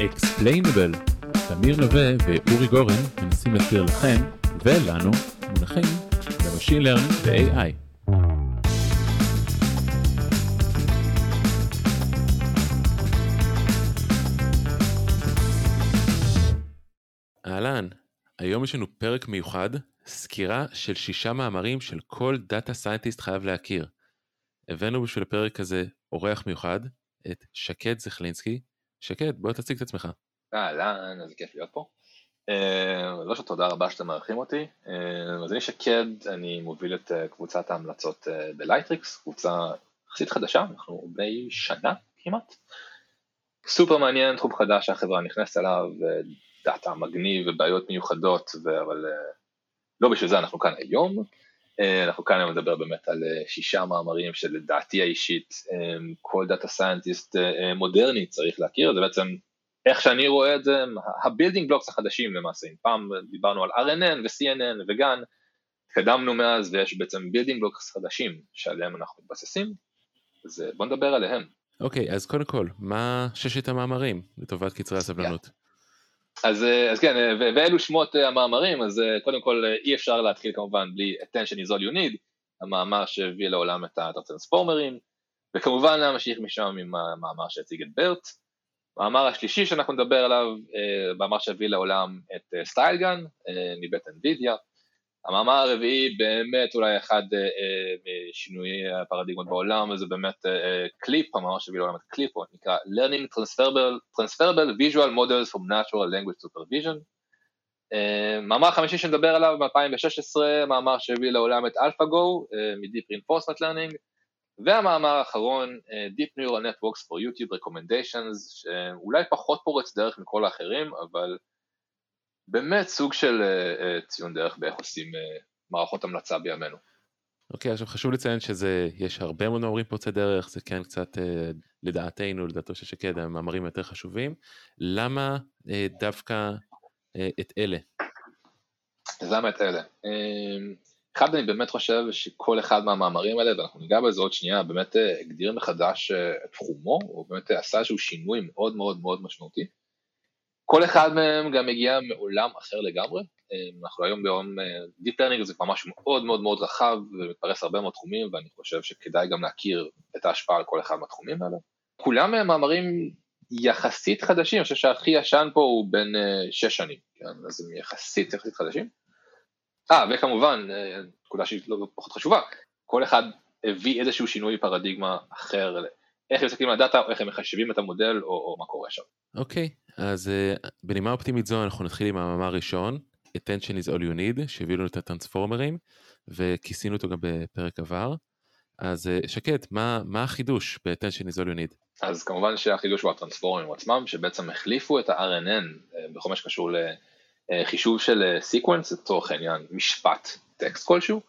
Explainable. תמיר נווה ואורי גורן מנסים להסביר לכם ולנו מונחים ב machine learning ו-AI. אהלן, היום יש לנו פרק מיוחד, סקירה של שישה מאמרים שכל data scientist חייב להכיר. הבאנו בשביל הפרק הזה אורח מיוחד, את שקד זכלינסקי. שקד, בוא תציג את עצמך. אהלן, איזה כיף להיות פה. Uh, לא שתודה רבה שאתם מארחים אותי. Uh, אז אני שקד, אני מוביל את uh, קבוצת ההמלצות ב Lightricks, קבוצה יחסית חדשה, אנחנו בני שנה כמעט. סופר מעניין, תחום חדש שהחברה נכנסת אליו, דאטה מגניב ובעיות מיוחדות. אבל לא בשביל זה אנחנו כאן היום. Uh, אנחנו כאן היום נדבר באמת על uh, שישה מאמרים שלדעתי האישית um, כל data scientist מודרני צריך להכיר, זה בעצם איך שאני רואה את זה, ה-building blocks החדשים למעשה, אם פעם דיברנו על RNN ו-CNN ו-GAN, התקדמנו מאז ויש בעצם building blocks חדשים שעליהם אנחנו מתבססים, אז בוא נדבר עליהם. אוקיי, okay, אז קודם כל, מה ששת המאמרים לטובת קצרי הסבלנות? Yeah. אז, אז כן, ואלו שמות המאמרים, אז קודם כל אי אפשר להתחיל כמובן בלי attention is all you need, המאמר שהביא לעולם את הטרנספורמרים, וכמובן להמשיך משם עם המאמר שהציג את BERT, המאמר השלישי שאנחנו נדבר עליו, אה, מאמר שהביא לעולם את אה, StyleGAN אה, מבית NVIDIA. המאמר הרביעי באמת אולי אחד משינויי הפרדיגמות בעולם, וזה באמת קליפ, המאמר שהביא לעולם את קליפ, הוא נקרא Learning Transferable, Transferable Visual Models from Natural Language Supervision. מאמר חמישי שנדבר עליו ב-2016, מאמר שהביא לעולם את AlphaGo מ-Deep Reinforcement Learning. והמאמר האחרון, אה, Deep Neural Networks for YouTube Recommendations, שאולי פחות פורץ דרך מכל האחרים, אבל באמת סוג של אה, אה, ציון דרך באיך עושים מערכות המלצה בימינו. אוקיי, okay, עכשיו חשוב לציין שזה, יש הרבה מאוד מאמרים פורצי דרך, זה כן קצת לדעתנו, לדעתו של שקד, המאמרים יותר חשובים. למה דווקא את אלה? אז למה את אלה? אחד, אני באמת חושב שכל אחד מהמאמרים האלה, ואנחנו ניגע בזה עוד שנייה, באמת אה, הגדיר מחדש אה, את תחומו, הוא באמת עשה איזשהו שינוי מאוד מאוד מאוד משמעותי. כל אחד מהם גם מגיע מעולם אחר לגמרי, אה, אנחנו היום ביום Deep Learning זה ממש מאוד מאוד מאוד רחב ומתפרס הרבה מאוד תחומים, ואני חושב שכדאי גם להכיר את ההשפעה על כל אחד מהתחומים האלה. כולם הם מאמרים יחסית חדשים, אני חושב שהכי ישן פה הוא בין שש שנים, כן? אז הם יחסית יחסית חדשים. אה, וכמובן, אה, נקודה שהיא לא פחות חשובה, כל אחד הביא איזשהו שינוי פרדיגמה אחר, איך הם מסתכלים על הדאטה, או איך הם מחשבים את המודל, או, או מה קורה שם. אוקיי, okay, אז uh, בנימה אופטימית זו אנחנו נתחיל עם המאמר הראשון, attention is all you need, שהביאו לנו את הטרנספורמרים, וכיסינו אותו גם בפרק עבר. אז uh, שקד, מה, מה החידוש ב-attention is all you need? אז כמובן שהחידוש הוא הטרנספורמרים עצמם, שבעצם החליפו את ה-RNN בכל מה שקשור ל... אה, חישוב של אה, לצורך העניין משפט טקסט כלשהו,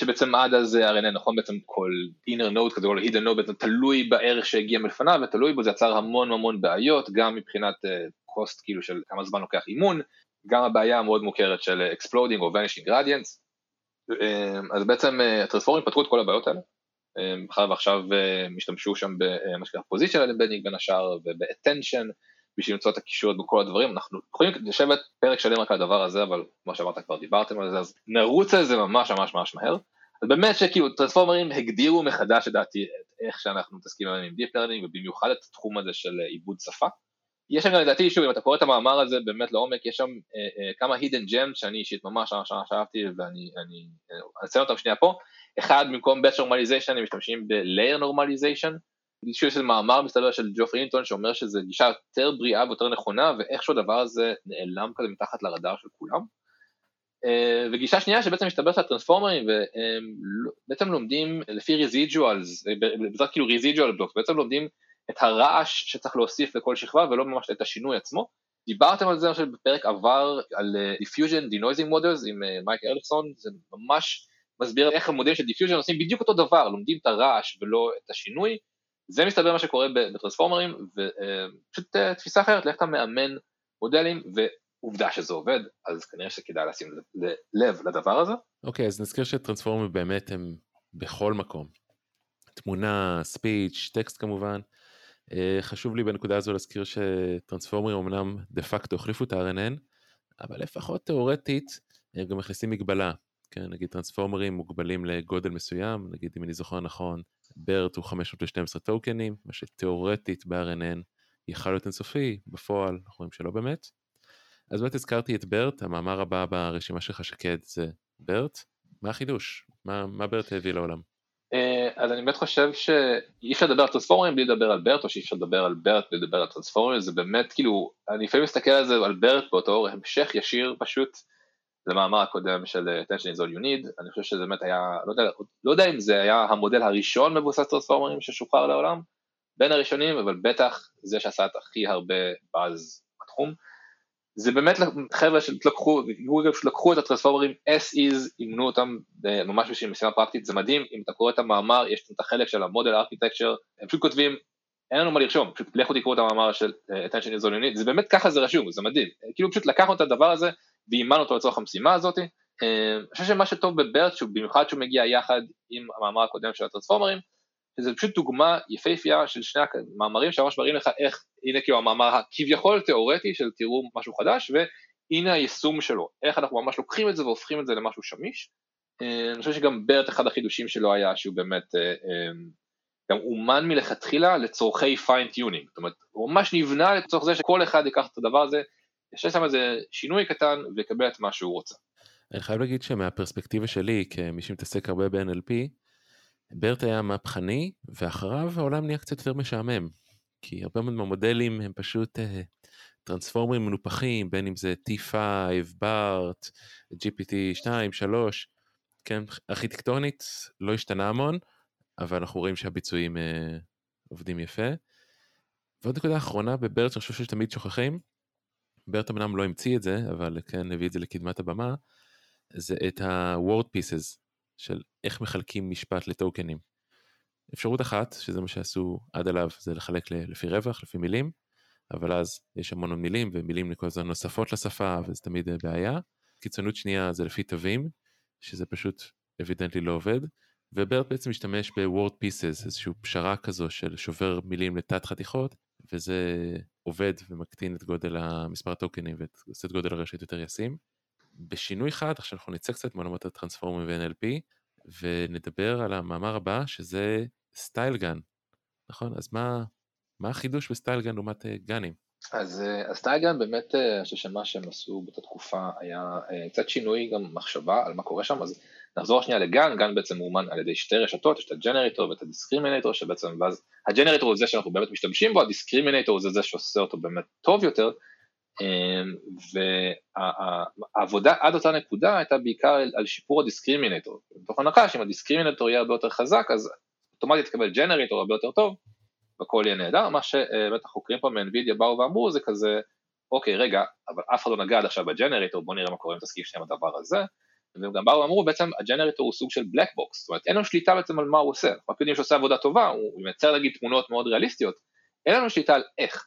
שבעצם עד אז הרי נכון בעצם כל inner node כזה או hidden node בעצם תלוי בערך שהגיע מלפניו ותלוי בו זה יצר המון המון בעיות גם מבחינת קוסט uh, כאילו של כמה זמן לוקח אימון, גם הבעיה המאוד מוכרת של exploding או vanishing gradients, uh, אז בעצם הטרנספורמים פתרו את כל הבעיות האלה, מאחר ועכשיו uh, משתמשו שם במה שנקרא positional embedding בין השאר וב-attention בשביל למצוא את הקישורת בכל הדברים, אנחנו יכולים לשבת פרק שלם רק על הדבר הזה, אבל כמו שאמרת כבר דיברתם על זה, אז נרוץ על זה ממש ממש ממש מהר. אז באמת שכאילו טרנספורמרים הגדירו מחדש לדעתי איך שאנחנו מתעסקים היום עם Deep Learning ובמיוחד את התחום הזה של עיבוד שפה. יש שם לדעתי, שוב, אם אתה קורא את המאמר הזה באמת לעומק, יש שם אה, אה, כמה hidden gems שאני אישית ממש ממש ממש אהבתי ואני אה, אציין אותם שנייה פה. אחד, במקום batch normalization הם משתמשים ב-layer normalization, יש איזה מאמר מסתבר של ג'ופרי אינטון שאומר שזו גישה יותר בריאה ויותר נכונה ואיכשהו הדבר הזה נעלם כזה מתחת לרדאר של כולם. אה, וגישה שנייה שבעצם מסתבר שהטרנספורמרים ובעצם לא, לומדים לפי רזידואלס, בעזרת כאילו רזידואל בלוקס, בעצם לומדים את הרעש שצריך להוסיף לכל שכבה ולא ממש את השינוי עצמו. דיברתם על זה עכשיו בפרק עבר על אה, diffusion denoising models עם אה, מייק ארליכסון, זה ממש מסביר איך המודלים של diffusion עושים בדיוק אותו דבר, לומדים את הרעש ולא את השינוי. זה מסתבר מה שקורה בטרנספורמרים, ופשוט אה, תפיסה אחרת, לאיך אתה מאמן מודלים, ועובדה שזה עובד, אז כנראה שכדאי לשים לב לדבר הזה. אוקיי, okay, אז נזכיר שטרנספורמרים באמת הם בכל מקום. תמונה, ספיץ', טקסט כמובן. חשוב לי בנקודה הזו להזכיר שטרנספורמרים אמנם דה פקטו החליפו את ה-RNN, אבל לפחות תאורטית הם גם מכניסים מגבלה. כן, נגיד טרנספורמרים מוגבלים לגודל מסוים, נגיד אם אני זוכר נכון, BERT הוא 512 טוקנים, מה שתאורטית ב-RNN יכל להיות אינסופי, בפועל אנחנו רואים שלא באמת. אז באמת הזכרתי את BERT, המאמר הבא ברשימה שלך שקד זה BERT, מה החידוש? מה, מה BERT הביא לעולם? אה, אז אני באמת חושב שאי אפשר לדבר על טרנספורמרים בלי לדבר על BERT, או שאי אפשר לדבר על BERT בלי לדבר על טרנספורמרים, זה באמת כאילו, אני לפעמים מסתכל על זה, על BERT באותו המשך ישיר פשוט למאמר הקודם של attention is all you need, אני חושב שזה באמת היה, לא יודע, לא יודע אם זה היה המודל הראשון מבוסס טרנספורמרים ששוחרר לעולם, בין הראשונים, אבל בטח זה שעשה את הכי הרבה באז בתחום. זה באמת חבר'ה שלקחו, לקחו את הטרנספורמרים as is, אימנו אותם ממש בשביל משימה פרקטית, זה מדהים, אם אתה קורא את המאמר, יש את החלק של המודל ארכיטקצ'ר, הם פשוט כותבים, אין לנו מה לרשום, פשוט לכו תקראו את המאמר של אה, attention is all you need, זה באמת ככה זה רשום, זה מדהים, כאילו פשוט לקחנו את הדבר הזה ואימנו אותו לצורך המשימה הזאת. אה, אני חושב שמה שטוב בברט, במיוחד שהוא מגיע יחד עם המאמר הקודם של הטרנספורמרים, שזה פשוט דוגמה יפהפייה של שני המאמרים שממש מראים לך איך, הנה כאילו המאמר הכביכול תיאורטי של תראו משהו חדש, והנה היישום שלו, איך אנחנו ממש לוקחים את זה והופכים את זה למשהו שמיש. אה, אני חושב שגם BERT אחד החידושים שלו היה שהוא באמת אה, גם אומן מלכתחילה לצורכי fine-tuning, זאת אומרת הוא ממש נבנה לצורך זה שכל אחד ייקח את הדבר הזה יש שם איזה שינוי קטן ויקבל את מה שהוא רוצה. אני חייב להגיד שמהפרספקטיבה שלי כמי שמתעסק הרבה ב-NLP, ברט היה מהפכני ואחריו העולם נהיה קצת יותר משעמם. כי הרבה מאוד מהמודלים הם פשוט uh, טרנספורמרים מנופחים, בין אם זה T5, BART, GPT 2, 3, כן, ארכיטקטונית לא השתנה המון, אבל אנחנו רואים שהביצועים uh, עובדים יפה. ועוד נקודה אחרונה בברט שאני חושב שתמיד שוכחים, ברט אמנם לא המציא את זה, אבל כן הביא את זה לקדמת הבמה, זה את ה-word pieces של איך מחלקים משפט לטוקנים. אפשרות אחת, שזה מה שעשו עד עליו, זה לחלק לפי רווח, לפי מילים, אבל אז יש המון מילים, ומילים כל הזמן נוספות לשפה, וזה תמיד בעיה. קיצונות שנייה זה לפי תווים, שזה פשוט evidently לא עובד, ו-BERT בעצם משתמש ב-word pieces, איזושהי פשרה כזו של שובר מילים לתת חתיכות, וזה עובד ומקטין את גודל המספר הטוקנים ועושה את גודל הרשת יותר ישים. בשינוי חד, עכשיו אנחנו נצא קצת מעולמות הטרנספורמרים ו-NLP, ונדבר על המאמר הבא שזה StyleGAN, נכון? אז מה, מה החידוש ב-StyleGAN לעומת אה, גנים? אז ה-StyleGAN באמת, אה, אני חושב שמה שהם עשו באותה תקופה היה אה, קצת שינוי גם מחשבה על מה קורה שם, אז נחזור שנייה ל-GAN, GAN בעצם מאומן על ידי שתי רשתות, יש את ה-generator ואת ה-discriminator שבעצם, ואז ה-generator הוא זה שאנחנו באמת משתמשים בו, ה-discriminator זה זה שעושה אותו באמת טוב יותר, אמ, והעבודה עד אותה נקודה הייתה בעיקר על שיפור ה-discriminator, מתוך הנחה שאם ה-discriminator יהיה הרבה יותר חזק אז אוטומטית תקבל ג'נרטור הרבה יותר טוב והכל יהיה נהדר, מה שבאמת החוקרים פה מ-NVIDIA באו ואמרו זה כזה אוקיי רגע אבל אף אחד לא נגע עד עכשיו ב-generator בוא נראה מה קורה אם תסכים שנייה בדבר הזה והם גם באו ואמרו בעצם ה-generator הוא סוג של black box, זאת אומרת אין לנו שליטה בעצם על מה הוא עושה, אנחנו רק יודעים שעושה עבודה טובה, הוא מייצר נגיד תמונות מאוד ריאליסטיות, אין לנו שליטה על איך,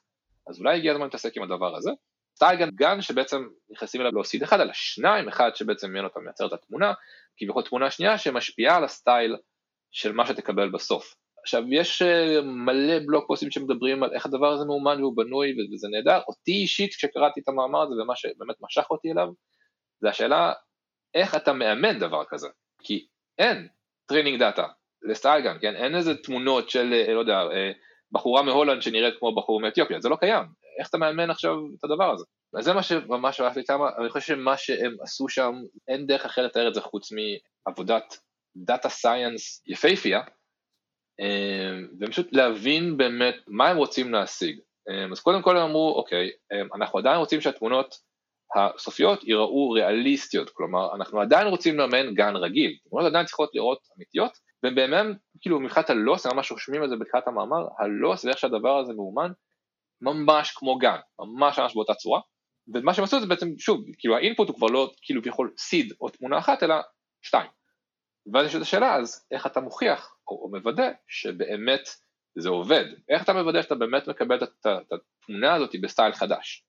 אז אולי הגיע הזמן להתעסק עם הדבר הזה. סטייל גן שבעצם נכנסים אליו לא סיד אחד אלא שניים, אחד שבעצם מעניין אותם מייצר את התמונה, כביכול תמונה שנייה שמשפיעה על הסטייל של מה שתקבל בסוף. עכשיו יש אה, מלא בלוג פוסטים שמדברים על איך הדבר הזה מאומן והוא בנוי וזה נהדר, אותי אישית כשקראתי את המאמר הזה ומה שבאמת משך אותי אליו, זה השאלה איך אתה מאמן דבר כזה, כי אין training data ל-StyleGAN, כן, אין איזה תמונות של, אה, לא יודע, אה, בחורה מהולנד שנראית כמו בחור מאתיופיה, זה לא קיים, איך אתה מאמן עכשיו את הדבר הזה? אז זה מה שממש לי כמה, אני חושב שמה שהם עשו שם, אין דרך אחרת לתאר את זה חוץ מעבודת data science יפהפייה, אה, ופשוט להבין באמת מה הם רוצים להשיג. אז קודם כל הם אמרו, אוקיי, אנחנו עדיין רוצים שהתמונות הסופיות ייראו ריאליסטיות, כלומר אנחנו עדיין רוצים לאמן GAN רגיל, תמונות עדיין צריכות לראות אמיתיות, ובאמת, כאילו מבחינת הלוס, ממש רושמים את זה בתחילת המאמר, הלוס ואיך שהדבר הזה מאומן, ממש כמו גן, ממש ממש באותה צורה, ומה שהם עשו זה בעצם, שוב, כאילו האינפוט הוא כבר לא כאילו כביכול סיד או תמונה אחת, אלא שתיים. ואז יש את השאלה, אז איך אתה מוכיח או, או מוודא שבאמת זה עובד? איך אתה מוודא שאתה באמת מקבל את התמונה הזאת בסטייל חדש?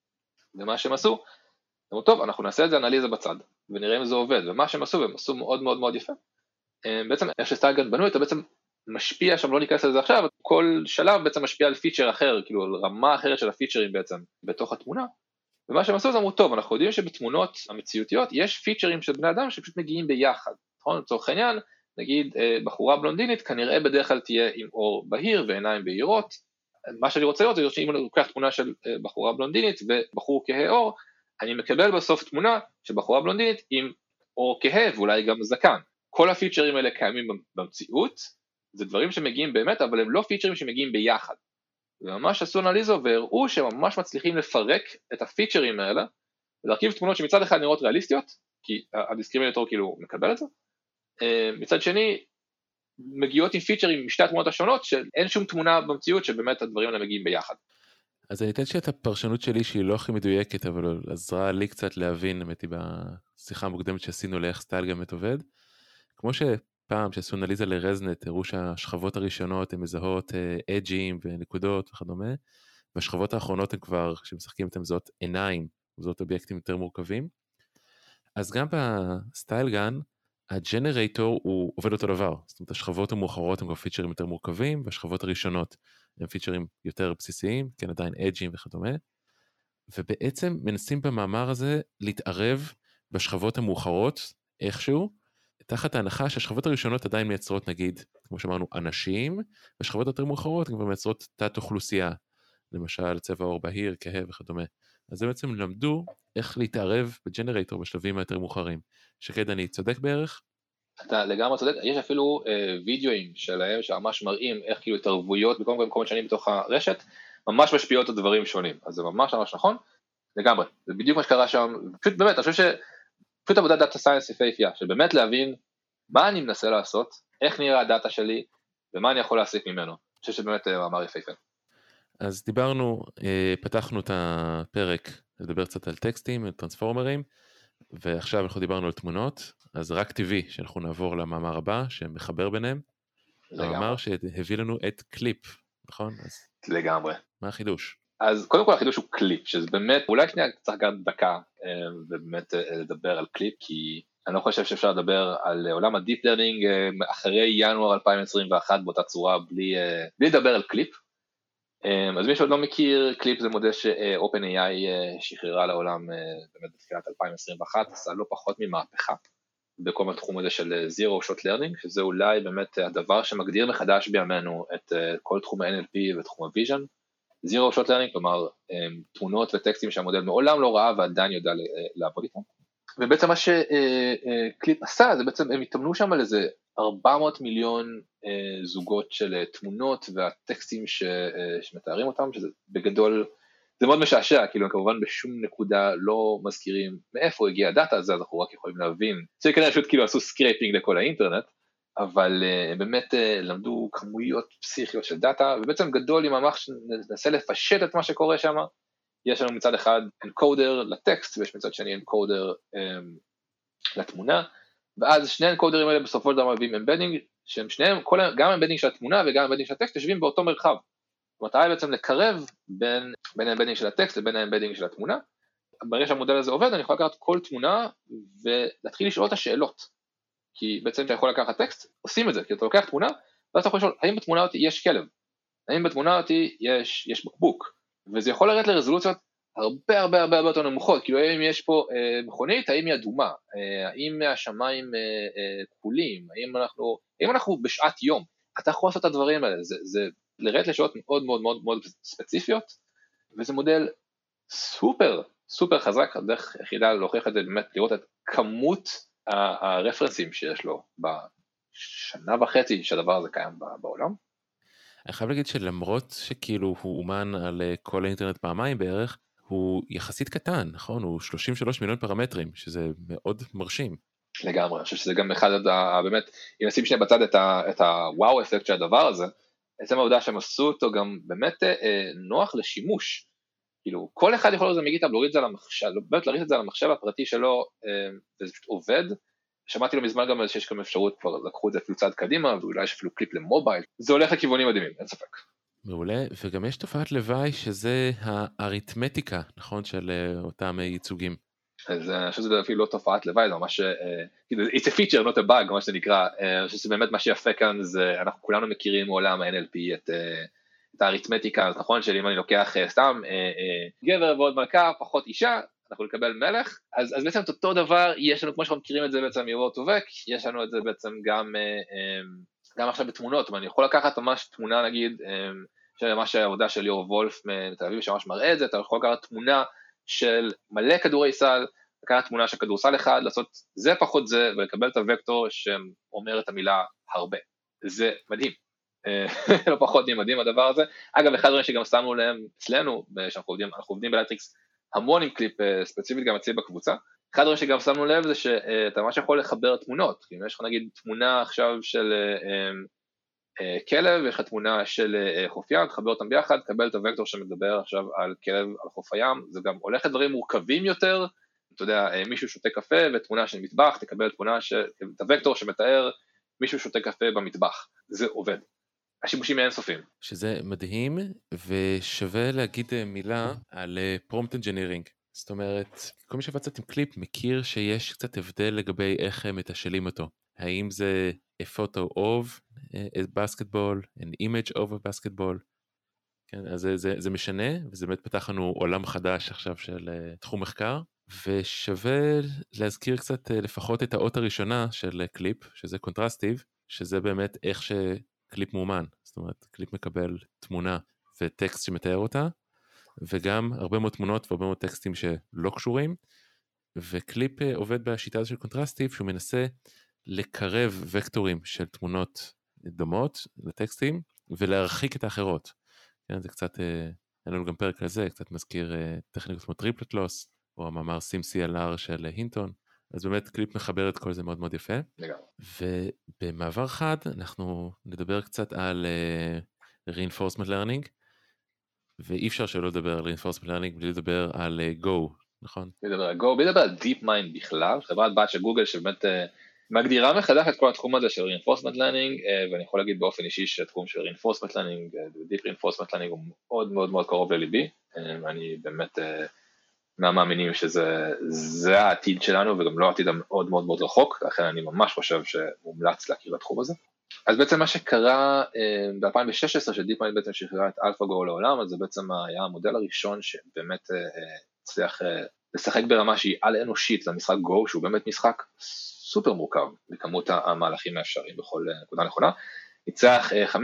ומה שהם עשו, אמרו טוב אנחנו נעשה את זה אנליזה בצד ונראה אם זה עובד ומה שהם עשו והם עשו מאוד מאוד מאוד יפה בעצם איך שסטייגן בנו אתה בעצם משפיע שם, לא ניכנס לזה עכשיו, כל שלב בעצם משפיע על פיצ'ר אחר, כאילו על רמה אחרת של הפיצ'רים בעצם בתוך התמונה. ומה שהם עשו זה אמרו, טוב, אנחנו יודעים שבתמונות המציאותיות יש פיצ'רים של בני אדם שפשוט מגיעים ביחד, נכון? לצורך העניין, נגיד אה, בחורה בלונדינית כנראה בדרך כלל תהיה עם אור בהיר ועיניים בהירות, מה שאני רוצה לראות זה שאם אני לוקח תמונה של אה, בחורה בלונדינית ובחור כהה עור, אני מקבל בסוף תמונה של בחורה בלונדינית עם אור כהה ואולי גם זקן. כל הפיצ'רים האלה קיימים במציאות, זה דברים שמגיעים באמת, אבל הם לא פיצ'רים שמגיעים ביחד. וממש עשו אנליזו והראו שהם ממש מצליחים לפרק את הפיצ'רים האלה, ולהרכיב תמונות שמצד אחד נראות ריאליסטיות, כי הדיסקרימינטור כאילו מקבל את זה, אה, מצד שני מגיעות עם פיצ'רים משתי התמונות השונות שאין שום תמונה במציאות שבאמת הדברים האלה מגיעים ביחד. אז אני אתן שאת הפרשנות שלי שהיא לא הכי מדויקת אבל עזרה לי קצת להבין האמת היא בשיחה המוקדמת שעשינו לאיך StyleGAN עובד. כמו שפעם שעשו אנליזה ל-ResNet הראו שהשכבות הראשונות הן מזהות edge ים אה, ונקודות וכדומה והשכבות האחרונות הן כבר כשמשחקים איתן זאת עיניים זאת אובייקטים יותר מורכבים. אז גם ב-StyleGAN ה-generator הוא עובד אותו דבר, זאת אומרת השכבות המאוחרות הם כבר פיצ'רים יותר מורכבים והשכבות הראשונות הם פיצ'רים יותר בסיסיים, כן עדיין אג'ים וכדומה, ובעצם מנסים במאמר הזה להתערב בשכבות המאוחרות איכשהו, תחת ההנחה שהשכבות הראשונות עדיין מייצרות נגיד, כמו שאמרנו, אנשים, והשכבות היותר מאוחרות כבר מייצרות תת אוכלוסייה, למשל צבע עור בהיר, כהה וכדומה. אז הם בעצם למדו איך להתערב בג'נרייטור בשלבים היותר מאוחרים. שקד אני צודק בערך? אתה לגמרי צודק, יש אפילו אה, וידאוים שלהם שממש מראים איך כאילו התערבויות בכל מקומות שונים בתוך הרשת ממש משפיעות על דברים שונים, אז זה ממש ממש נכון, לגמרי, זה בדיוק מה שקרה שם, פשוט באמת, אני חושב שפשוט עבודת data science יפהפייה, של באמת להבין מה אני מנסה לעשות, איך נראה הדאטה שלי ומה אני יכול להסיק ממנו, אני חושב שבאמת אה, מאמר יפהפה. אז דיברנו, אה, פתחנו את הפרק לדבר קצת על טקסטים, על טרנספורמרים, ועכשיו אנחנו דיברנו על תמונות, אז רק טבעי שאנחנו נעבור למאמר הבא שמחבר ביניהם. המאמר שהביא לנו את קליפ, נכון? אז... לגמרי. מה החידוש? אז קודם כל החידוש הוא קליפ, שזה באמת, אולי שנייה צריך גם דקה אה, ובאמת אה, לדבר על קליפ, כי אני לא חושב שאפשר לדבר על עולם ה-deep learning אחרי ינואר 2021 באותה צורה בלי, בלי לדבר על קליפ. אמ, אז מי שעוד לא מכיר, קליפ זה מודל ש-OpenAI אה, שחררה לעולם אה, באמת בתחילת 2021, עשה לא פחות ממהפכה בכל התחום הזה של אה, Zero Shot Learning, שזה אולי באמת הדבר שמגדיר מחדש בימינו את כל תחום ה-NLP ותחום ה-Vision. Zero Shot Learning, כלומר אמ, תמונות וטקסטים שהמודל מעולם לא ראה ועדיין יודע לעבוד איתם. ובעצם מה שקליפ עשה זה בעצם הם התאמנו שם על איזה 400 מיליון אה, זוגות של אה, תמונות והטקסטים ש, אה, שמתארים אותם, שזה בגדול, זה מאוד משעשע, כאילו כמובן בשום נקודה לא מזכירים מאיפה הגיע הדאטה הזה, אז אנחנו רק יכולים להבין, זה כנראה פשוט כאילו עשו scraping לכל האינטרנט, אבל uh, באמת uh, למדו כמויות פסיכיות של דאטה, ובעצם בגדול אם ממש ננסה לפשט את מה שקורה שם, יש לנו מצד אחד encoder לטקסט ויש מצד שני encoder um, לתמונה, ואז שני ה-encoder ים האלה בסופו של דבר מביאים embedding, שהם שניהם, כל, גם ה-embedding של התמונה וגם ה-embedding של הטקסט יושבים באותו מרחב. המטרה היא בעצם לקרב בין, בין ה-embedding של הטקסט לבין ה-embedding של התמונה. ברגע שהמודל הזה עובד אני יכול לקחת כל תמונה ולהתחיל לשאול את השאלות. כי בעצם אתה יכול לקחת טקסט, עושים את זה, כי אתה לוקח תמונה, ואז אתה יכול לשאול האם בתמונה אותי יש כלב, האם בתמונה אותי יש, יש בקבוק, וזה יכול לרדת לרזולוציות הרבה הרבה הרבה הרבה יותר נמוכות, כאילו האם יש פה אה, מכונית, האם היא אדומה, אה, האם השמיים אה, אה, כחולים, האם אנחנו, האם אנחנו בשעת יום, אתה יכול לעשות את הדברים האלה, זה, זה לרדת לשעות מאוד מאוד מאוד מאוד ספציפיות, וזה מודל סופר סופר חזק, הדרך היחידה להוכיח את זה באמת לראות את כמות הרפרנסים שיש לו בשנה וחצי שהדבר הזה קיים בעולם. אני חייב להגיד שלמרות שכאילו הוא אומן על אה, כל האינטרנט פעמיים בערך, הוא יחסית קטן, נכון? הוא 33 מיליון פרמטרים, שזה מאוד מרשים. לגמרי, אני חושב שזה גם אחד, באמת, אם נשים שנייה בצד את הוואו אפקט של הדבר הזה, עצם העובדה שהם עשו אותו גם באמת אה, נוח לשימוש. כאילו, כל אחד יכול לזה מגיטה להוריד את זה על המחשב, באמת להריץ את זה על המחשב הפרטי שלו, אה, וזה פשוט עובד. שמעתי לא מזמן גם שיש גם אפשרות, כבר לקחו את זה אפילו צעד קדימה, ואולי יש אפילו קליפ למובייל, זה הולך לכיוונים מדהימים, אין ספק. מעולה, וגם יש תופעת לוואי שזה האריתמטיקה, נכון, של אה, אותם ייצוגים. אז אני חושב שזה אפילו לא תופעת לוואי, זה ממש, כאילו, it's a feature, not a bug, מה שנקרא, אני חושב שבאמת מה שיפה כאן זה, אנחנו כולנו מכירים מעולם ה-NLP את, את האריתמטיקה, נכון, של אם אני לוקח סתם גבר ועוד מלכה, פחות אישה, אנחנו נקבל מלך, אז, אז בעצם את אותו דבר יש לנו, כמו שאנחנו מכירים את זה בעצם מ-Word to Vec, יש לנו את זה בעצם גם, גם עכשיו בתמונות, אני יכול לקחת ממש תמונה נגיד, ממש העבודה של ליאור וולף מתל אביב שממש מראה את זה, אתה יכול לקחת תמונה של מלא כדורי סל, לקחת תמונה של כדורסל אחד, לעשות זה פחות זה, ולקבל את הוקטור שאומר את המילה הרבה. זה מדהים. לא פחות מדהים הדבר הזה. אגב, אחד הדברים שגם שמנו לב אצלנו, שאנחנו עובדים, עובדים בלטריקס המון עם קליפ אה, ספציפית גם אצלי בקבוצה. אחד הדברים שגם שמנו לב זה שאתה ממש יכול לחבר תמונות, אם יש לך נגיד תמונה עכשיו של אה, אה, כלב, יש לך תמונה של חוף ים, תחבר אותם ביחד, תקבל את הוקטור שמדבר עכשיו על כלב על חוף הים, זה גם הולך לדברים מורכבים יותר, אתה יודע, מישהו שותה קפה ותמונה של מטבח, תקבל תמונה, ש... את הוקטור שמתאר מישהו שותה קפה במטבח, זה עובד. השימושים האינסופיים. שזה מדהים ושווה להגיד אה, מילה על prompt אה, engineering. זאת אומרת, כל מי שעבד קצת עם קליפ מכיר שיש קצת הבדל לגבי איך הם מתשאלים אותו. האם זה a photo of a basketball, an image of a basketball. כן, אז זה, זה, זה משנה וזה באמת פתח לנו עולם חדש עכשיו של uh, תחום מחקר. ושווה להזכיר קצת uh, לפחות את האות הראשונה של קליפ שזה contrastive שזה באמת איך ש... קליפ מאומן, זאת אומרת קליפ מקבל תמונה וטקסט שמתאר אותה, וגם הרבה מאוד תמונות והרבה מאוד טקסטים שלא קשורים, וקליפ אה, עובד בשיטה הזו של contrastive שהוא מנסה לקרב וקטורים של תמונות דומות לטקסטים ולהרחיק את האחרות. כן, זה קצת, אה, אין לנו גם פרק על זה, קצת מזכיר אה, טכניקות כמו triplet loss, או המאמר SimCLR של הינטון, אז באמת קליפ מחבר את כל זה מאוד מאוד יפה. לגמרי. ובמעבר חד אנחנו נדבר קצת על uh, reinforcement learning, ואי אפשר שלא לדבר על reinforcement learning בלי לדבר על uh, Go, נכון? בלי לדבר על Go, בלי לדבר על DeepMind בכלל, חברת בת של גוגל שבאמת uh, מגדירה מחדש את כל התחום הזה של reinforcement learning, uh, ואני יכול להגיד באופן אישי שהתחום של reinforcement learning, uh, deep reinforcement learning הוא מאוד מאוד מאוד קרוב לליבי, uh, אני באמת... מהמאמינים שזה העתיד שלנו וגם לא העתיד המאוד מאוד מאוד רחוק, לכן אני ממש חושב שמומלץ להכיר בתחום הזה. אז בעצם מה שקרה אה, ב-2016 ש DeepMind בעצם שחררה את AlphaGo לעולם, אז זה בעצם היה המודל הראשון שבאמת אה, הצליח אה, לשחק ברמה שהיא על אנושית למשחק גו, שהוא באמת משחק סופר מורכב בכמות המהלכים האפשריים בכל נקודה נכונה. ניצח 5-0 אה,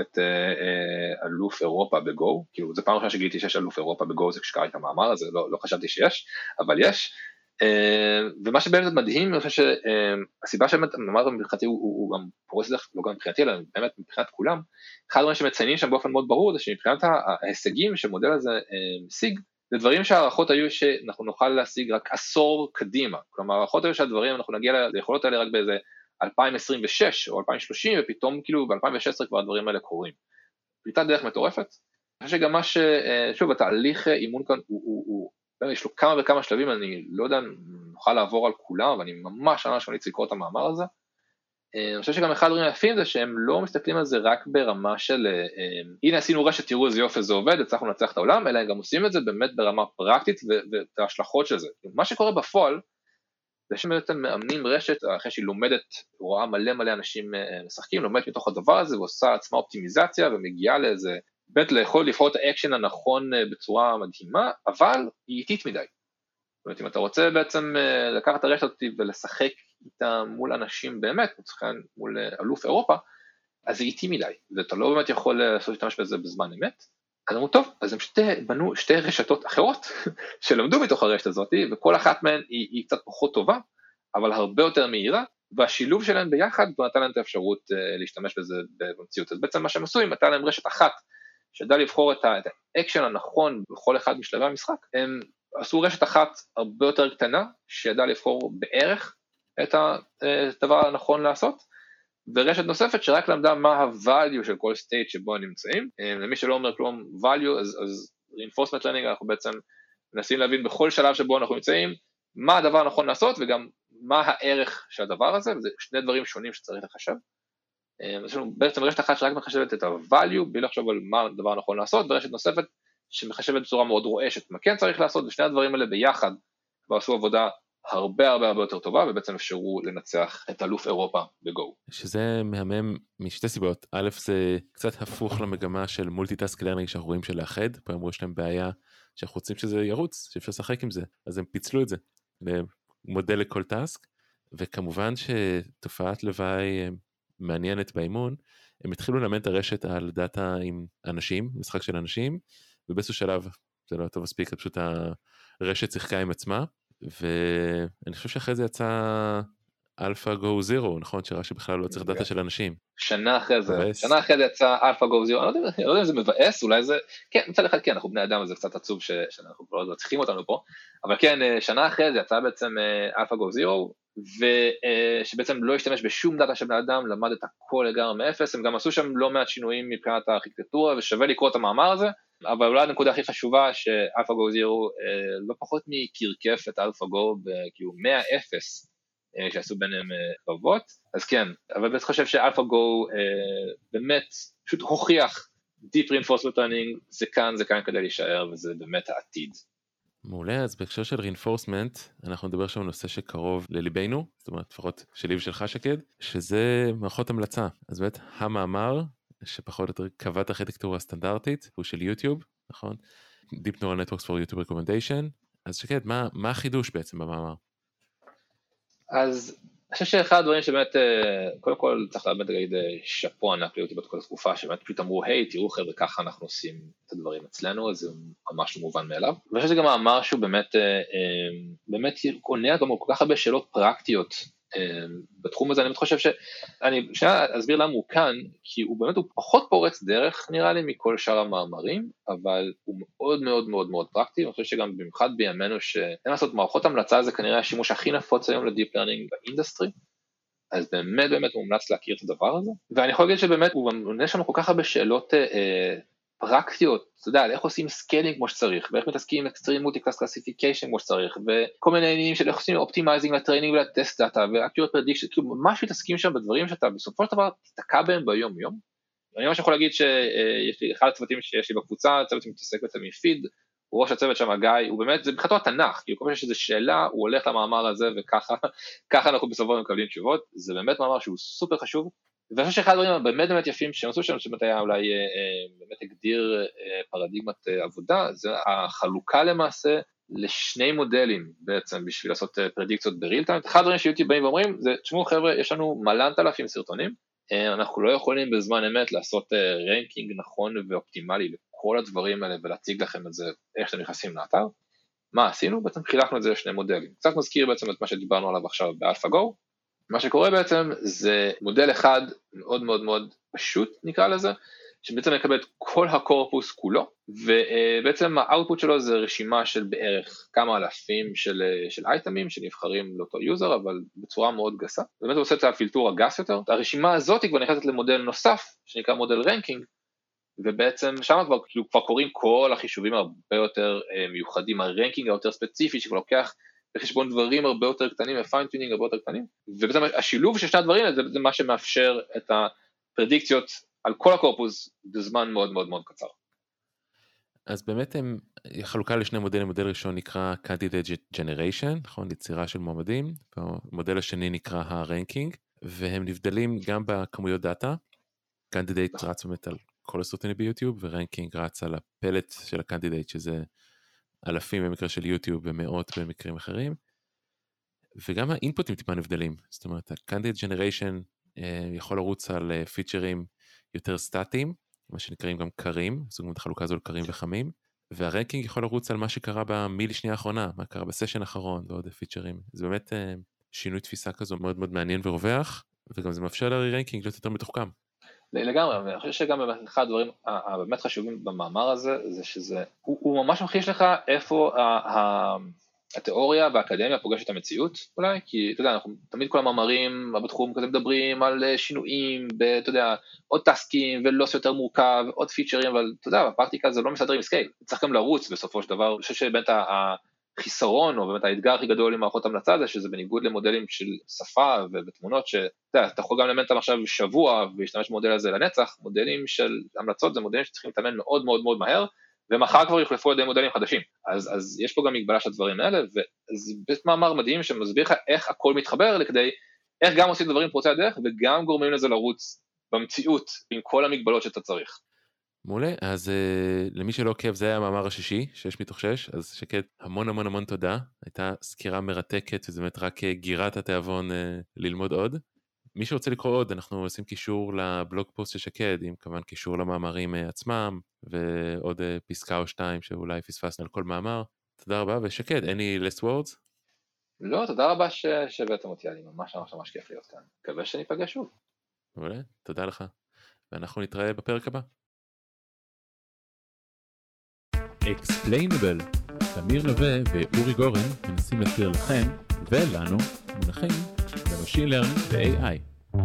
את אה, אה, אלוף אירופה בגו, כאילו זו פעם ראשונה שגיליתי שיש אלוף אירופה בגו זה כשקראתי את המאמר הזה, לא, לא חשבתי שיש, אבל יש, ומה שבאמת מדהים, אני חושב שהסיבה שבאמת המאמר מבחינתי הוא, הוא גם פורס דרך, לא גם מבחינתי אלא באמת מבחינת כולם, אחד הדברים שמציינים שם באופן מאוד ברור זה שמבחינת ההישגים שהמודל הזה משיג, זה דברים שההערכות היו שאנחנו נוכל להשיג רק עשור קדימה, כלומר ההערכות היו שהדברים, אנחנו נגיע ליכולות האלה רק באיזה 2026 או 2030 ופתאום כאילו ב-2016 כבר הדברים האלה קורים. פליטת דרך מטורפת. אני חושב שגם מה ש... אה, שוב התהליך אימון כאן הוא, הוא, הוא, הוא יש לו כמה וכמה שלבים אני לא יודע אם נוכל לעבור על כולם אבל אני ממש ממש ממליץ לקרוא את המאמר הזה. אה, אני חושב שגם אחד הדברים היפים זה שהם לא מסתכלים על זה רק ברמה של אה, הנה עשינו רשת תראו איזה יופי זה עובד הצלחנו לנצח את העולם אלא הם גם עושים את זה באמת ברמה פרקטית ואת ההשלכות של זה. מה שקורה בפועל זה שבעצם מאמנים רשת אחרי שהיא לומדת, רואה מלא מלא אנשים אה, משחקים, לומדת מתוך הדבר הזה ועושה עצמה אופטימיזציה ומגיעה לאיזה, באמת לאכול לבחור את האקשן הנכון אה, בצורה מדהימה, אבל היא איטית מדי. אומרת אם אתה רוצה בעצם אה, לקחת את הרשת הזאת ולשחק איתה מול אנשים באמת, מול אלוף אירופה, אז זה איטי מדי, ואתה לא באמת יכול לעשות להשתמש בזה בזמן אמת. אז אמרו טוב, אז הם שתי, בנו שתי רשתות אחרות שלמדו מתוך הרשת הזאת וכל אחת מהן היא, היא קצת פחות טובה, אבל הרבה יותר מהירה, והשילוב שלהם ביחד נתן להם את האפשרות להשתמש בזה במציאות. אז בעצם מה שהם עשו, אם נתן להם רשת אחת שידעה לבחור את האקשן הנכון בכל אחד משלבי המשחק, הם עשו רשת אחת הרבה יותר קטנה שידעה לבחור בערך את הדבר הנכון לעשות, ורשת נוספת שרק למדה מה ה-value של כל state שבו הם נמצאים. אה, למי שלא אומר כלום value, אז, אז reinforcement learning אנחנו בעצם מנסים להבין בכל שלב שבו אנחנו נמצאים, מה הדבר הנכון לעשות וגם מה הערך של הדבר הזה, וזה שני דברים שונים שצריך לחשב. אה, יש לנו בעצם רשת אחת שרק מחשבת את ה-value, בלי לחשוב על מה הדבר הנכון לעשות, ורשת נוספת שמחשבת בצורה מאוד רועשת מה כן צריך לעשות, ושני הדברים האלה ביחד ועשו עבודה הרבה הרבה הרבה יותר טובה ובעצם אפשרו לנצח את אלוף אירופה בגו. שזה מהמם משתי סיבות, א' זה קצת הפוך למגמה של multitask learning שאנחנו רואים של לאחד, פה אמרו יש להם בעיה שאנחנו רוצים שזה ירוץ, שאפשר לשחק עם זה, אז הם פיצלו את זה למודל לכל task, וכמובן שתופעת לוואי אה, מעניינת באימון, הם התחילו לאמן את הרשת על data עם אנשים, משחק של אנשים, ובאיזשהו שלב זה לא טוב מספיק, פשוט הרשת שיחקה עם עצמה, ואני חושב שאחרי זה יצא AlphaGo Zero, נכון? שראה שבכלל לא צריך data של אנשים. שנה אחרי זה, שנה אחרי זה יצא AlphaGo Zero, אני לא יודע אם זה מבאס, אולי זה, כן, מצד אחד כן, אנחנו בני אדם, זה קצת עצוב שאנחנו לא צריכים אותנו פה, אבל כן, אה, שנה אחרי זה יצא בעצם AlphaGo Zero, ושבעצם לא השתמש בשום data של בני אדם, למד את הכל לגמרי מאפס, הם גם עשו שם לא מעט שינויים מבחינת הארכיטקטורה, ושווה לקרוא את המאמר הזה, אבל אולי הנקודה הכי חשובה ש AlphaGo Zero לא פחות מקרקף את AlphaGo כאילו 100 אפס אה, שעשו ביניהם קרבות, אה, אז כן, אבל אני חושב ש AlphaGo אה, באמת פשוט הוכיח Deep Reinforcement Learning זה כאן, זה כאן כדי להישאר וזה באמת העתיד. מעולה, אז בהקשר של reinforcement אנחנו נדבר שם על נושא שקרוב לליבנו, זאת אומרת לפחות שלי ושלך שקד, שזה מערכות המלצה. אז באמת המאמר שפחות או יותר קבע את הארכיטקטורה הסטנדרטית, הוא של יוטיוב, נכון? Deep Neural Networks for YouTube Recommendation. אז שקד, מה, מה החידוש בעצם במאמר? אז אני חושב שאחד הדברים שבאמת, אה, קודם כל צריך באמת להגיד אה, שאפו ענק ליוטיוב בכל התקופה, שבאמת פשוט אמרו, היי, תראו חבר'ה, ככה אנחנו עושים את הדברים אצלנו, אז זה ממש לא מובן מאליו. ואני חושב שזה גם מאמר שהוא באמת, אה, באמת עונה גם כל כך הרבה שאלות פרקטיות בתחום הזה אני חושב שאני שנייה אסביר למה הוא כאן כי הוא באמת הוא פחות פורץ דרך נראה לי מכל שאר המאמרים אבל הוא מאוד מאוד מאוד מאוד פרקטי אני חושב שגם במיוחד בימינו שאין, לעשות מערכות המלצה זה כנראה השימוש הכי נפוץ היום ל deep learning ב industry אז באמת באמת מומלץ להכיר את הדבר הזה. ואני יכול להגיד שבאמת הוא עונה שם כל כך הרבה שאלות אה, פרקטיות, אתה יודע, איך עושים scaling כמו שצריך, ואיך מתעסקים עם extreme multi class classification כמו שצריך, וכל מיני עניינים של איך עושים optimizing ל training ול test data, ו accurate prediction, כאילו ממש מתעסקים שם בדברים שאתה בסופו של דבר תתקע בהם ביום יום. אני ממש יכול להגיד שיש לי, אחד הצוותים שיש לי בקבוצה, צוות שמתעסק בעצם עם פיד, הוא ראש הצוות שם גיא, הוא באמת, זה מבחינתו התנ"ך, כאילו כל פעם שיש איזו שאלה, הוא הולך למאמר הזה וככה, ככה אנחנו בסופו של מקבלים תשובות, זה באמת מאמר שהוא סופר חשוב, ואני חושב שאחד הדברים הבאמת באמת יפים שהם עשו שם, שבאמת היה אולי אה, אה, באמת הגדיר אה, פרדיגמת עבודה, זה החלוקה למעשה לשני מודלים בעצם בשביל לעשות פרדיקציות בריל טיים. אחד הדברים שיוטיוב באים ואומרים זה, תשמעו חבר'ה, יש לנו מלנת אלפים סרטונים, אנחנו לא יכולים בזמן אמת לעשות ranking נכון ואופטימלי לכל הדברים האלה ולהציג לכם את זה איך שאתם נכנסים לאתר. מה עשינו? בעצם חילקנו את זה לשני מודלים. קצת מזכיר בעצם את מה שדיברנו עליו עכשיו ב AlphaGo, מה שקורה בעצם זה מודל אחד מאוד מאוד מאוד פשוט נקרא לזה, שבעצם מקבל את כל הקורפוס כולו, ובעצם ה output שלו זה רשימה של בערך כמה אלפים של, של אייטמים שנבחרים לאותו user, אבל בצורה מאוד גסה, באמת הוא עושה את הפילטור הגס יותר, הרשימה הזאת כבר נכנסת למודל נוסף, שנקרא מודל ranking, ובעצם שם כבר, כאילו, כבר קורים כל החישובים הרבה יותר אה, מיוחדים, ה ranking היותר ספציפי שכבר לוקח בחשבון דברים הרבה יותר קטנים ו fine tuning הרבה יותר קטנים ובעצם השילוב של שני הדברים האלה זה מה שמאפשר את הפרדיקציות על כל הקורפוס בזמן מאוד מאוד מאוד קצר. אז באמת עם חלוקה לשני מודלים, מודל ראשון נקרא Candidate Generation, נכון? יצירה של מועמדים, המודל השני נקרא ה-Ranking, והם נבדלים גם בכמויות דאטה, Candidate רץ באמת על כל הסרטונים ביוטיוב, ו-Ranking רץ על הפלט של ה-Candidate, שזה אלפים במקרה של יוטיוב ומאות במקרים אחרים. וגם האינפוטים טיפה נבדלים, זאת אומרת ה-Candidate Generation אה, יכול לרוץ על אה, פיצ'רים יותר סטטיים, מה שנקראים גם קרים, זאת אומרת החלוקה הזו לקרים וחמים, והרנקינג יכול לרוץ על מה שקרה במילי שנייה האחרונה, מה קרה בסשן האחרון ועוד פיצ'רים, זה באמת אה, שינוי תפיסה כזו מאוד מאוד מעניין ורווח, וגם זה מאפשר ל ranking להיות יותר מתוחכם. לגמרי, ואני חושב שגם אחד הדברים הבאמת חשובים במאמר הזה, זה שזה, הוא, הוא ממש ממחיש לך איפה ה, ה, התיאוריה והאקדמיה פוגשת את המציאות אולי, כי אתה יודע, אנחנו תמיד כל המאמרים בתחום כזה מדברים על שינויים, ב, אתה יודע, עוד טאסקים ו loss יותר מורכב, עוד פיצ'רים, אבל אתה יודע, בפרקטיקה זה לא מסתדר עם scale, צריך גם לרוץ בסופו של דבר, אני חושב שבאמת החיסרון, או באמת האתגר הכי גדול עם מערכות המלצה זה שזה בניגוד למודלים של שפה ובתמונות שאתה יודע, אתה יכול גם ללמד אותם עכשיו שבוע ולהשתמש במודל הזה לנצח, מודלים של המלצות זה מודלים שצריכים להתאמן מאוד מאוד מאוד מהר, ומחר כבר יוחלפו על ידי מודלים חדשים. אז, אז יש פה גם מגבלה של הדברים האלה, וזה באמת מאמר מדהים שמסביר לך איך הכל מתחבר לכדי, איך גם עושים דברים פורצי הדרך וגם גורמים לזה לרוץ במציאות עם כל המגבלות שאתה צריך. מעולה, אז uh, למי שלא עוקב זה היה המאמר השישי, 6 מתוך 6, אז שקט, המון המון המון תודה, הייתה סקירה מרתקת וזה באמת רק אה, גירת התיאבון uh, ללמוד עוד. מי שרוצה לקרוא עוד, אנחנו נשים קישור לבלוג פוסט של שקד, עם כמובן קישור למאמרים uh, עצמם, ועוד uh, פסקה או שתיים שאולי פספסנו על כל מאמר. תודה רבה, ושקד, any last words? לא, תודה רבה שהבאתם אותי, אני ממש ממש ממש כיף להיות כאן. מקווה שניפגש שוב. מעולה, תודה לך. ואנחנו נתראה בפרק הבא. Explainable. תמיר נווה ואורי גורן מנסים להסביר לכם ולנו מונחים ב machine learning ו-AI.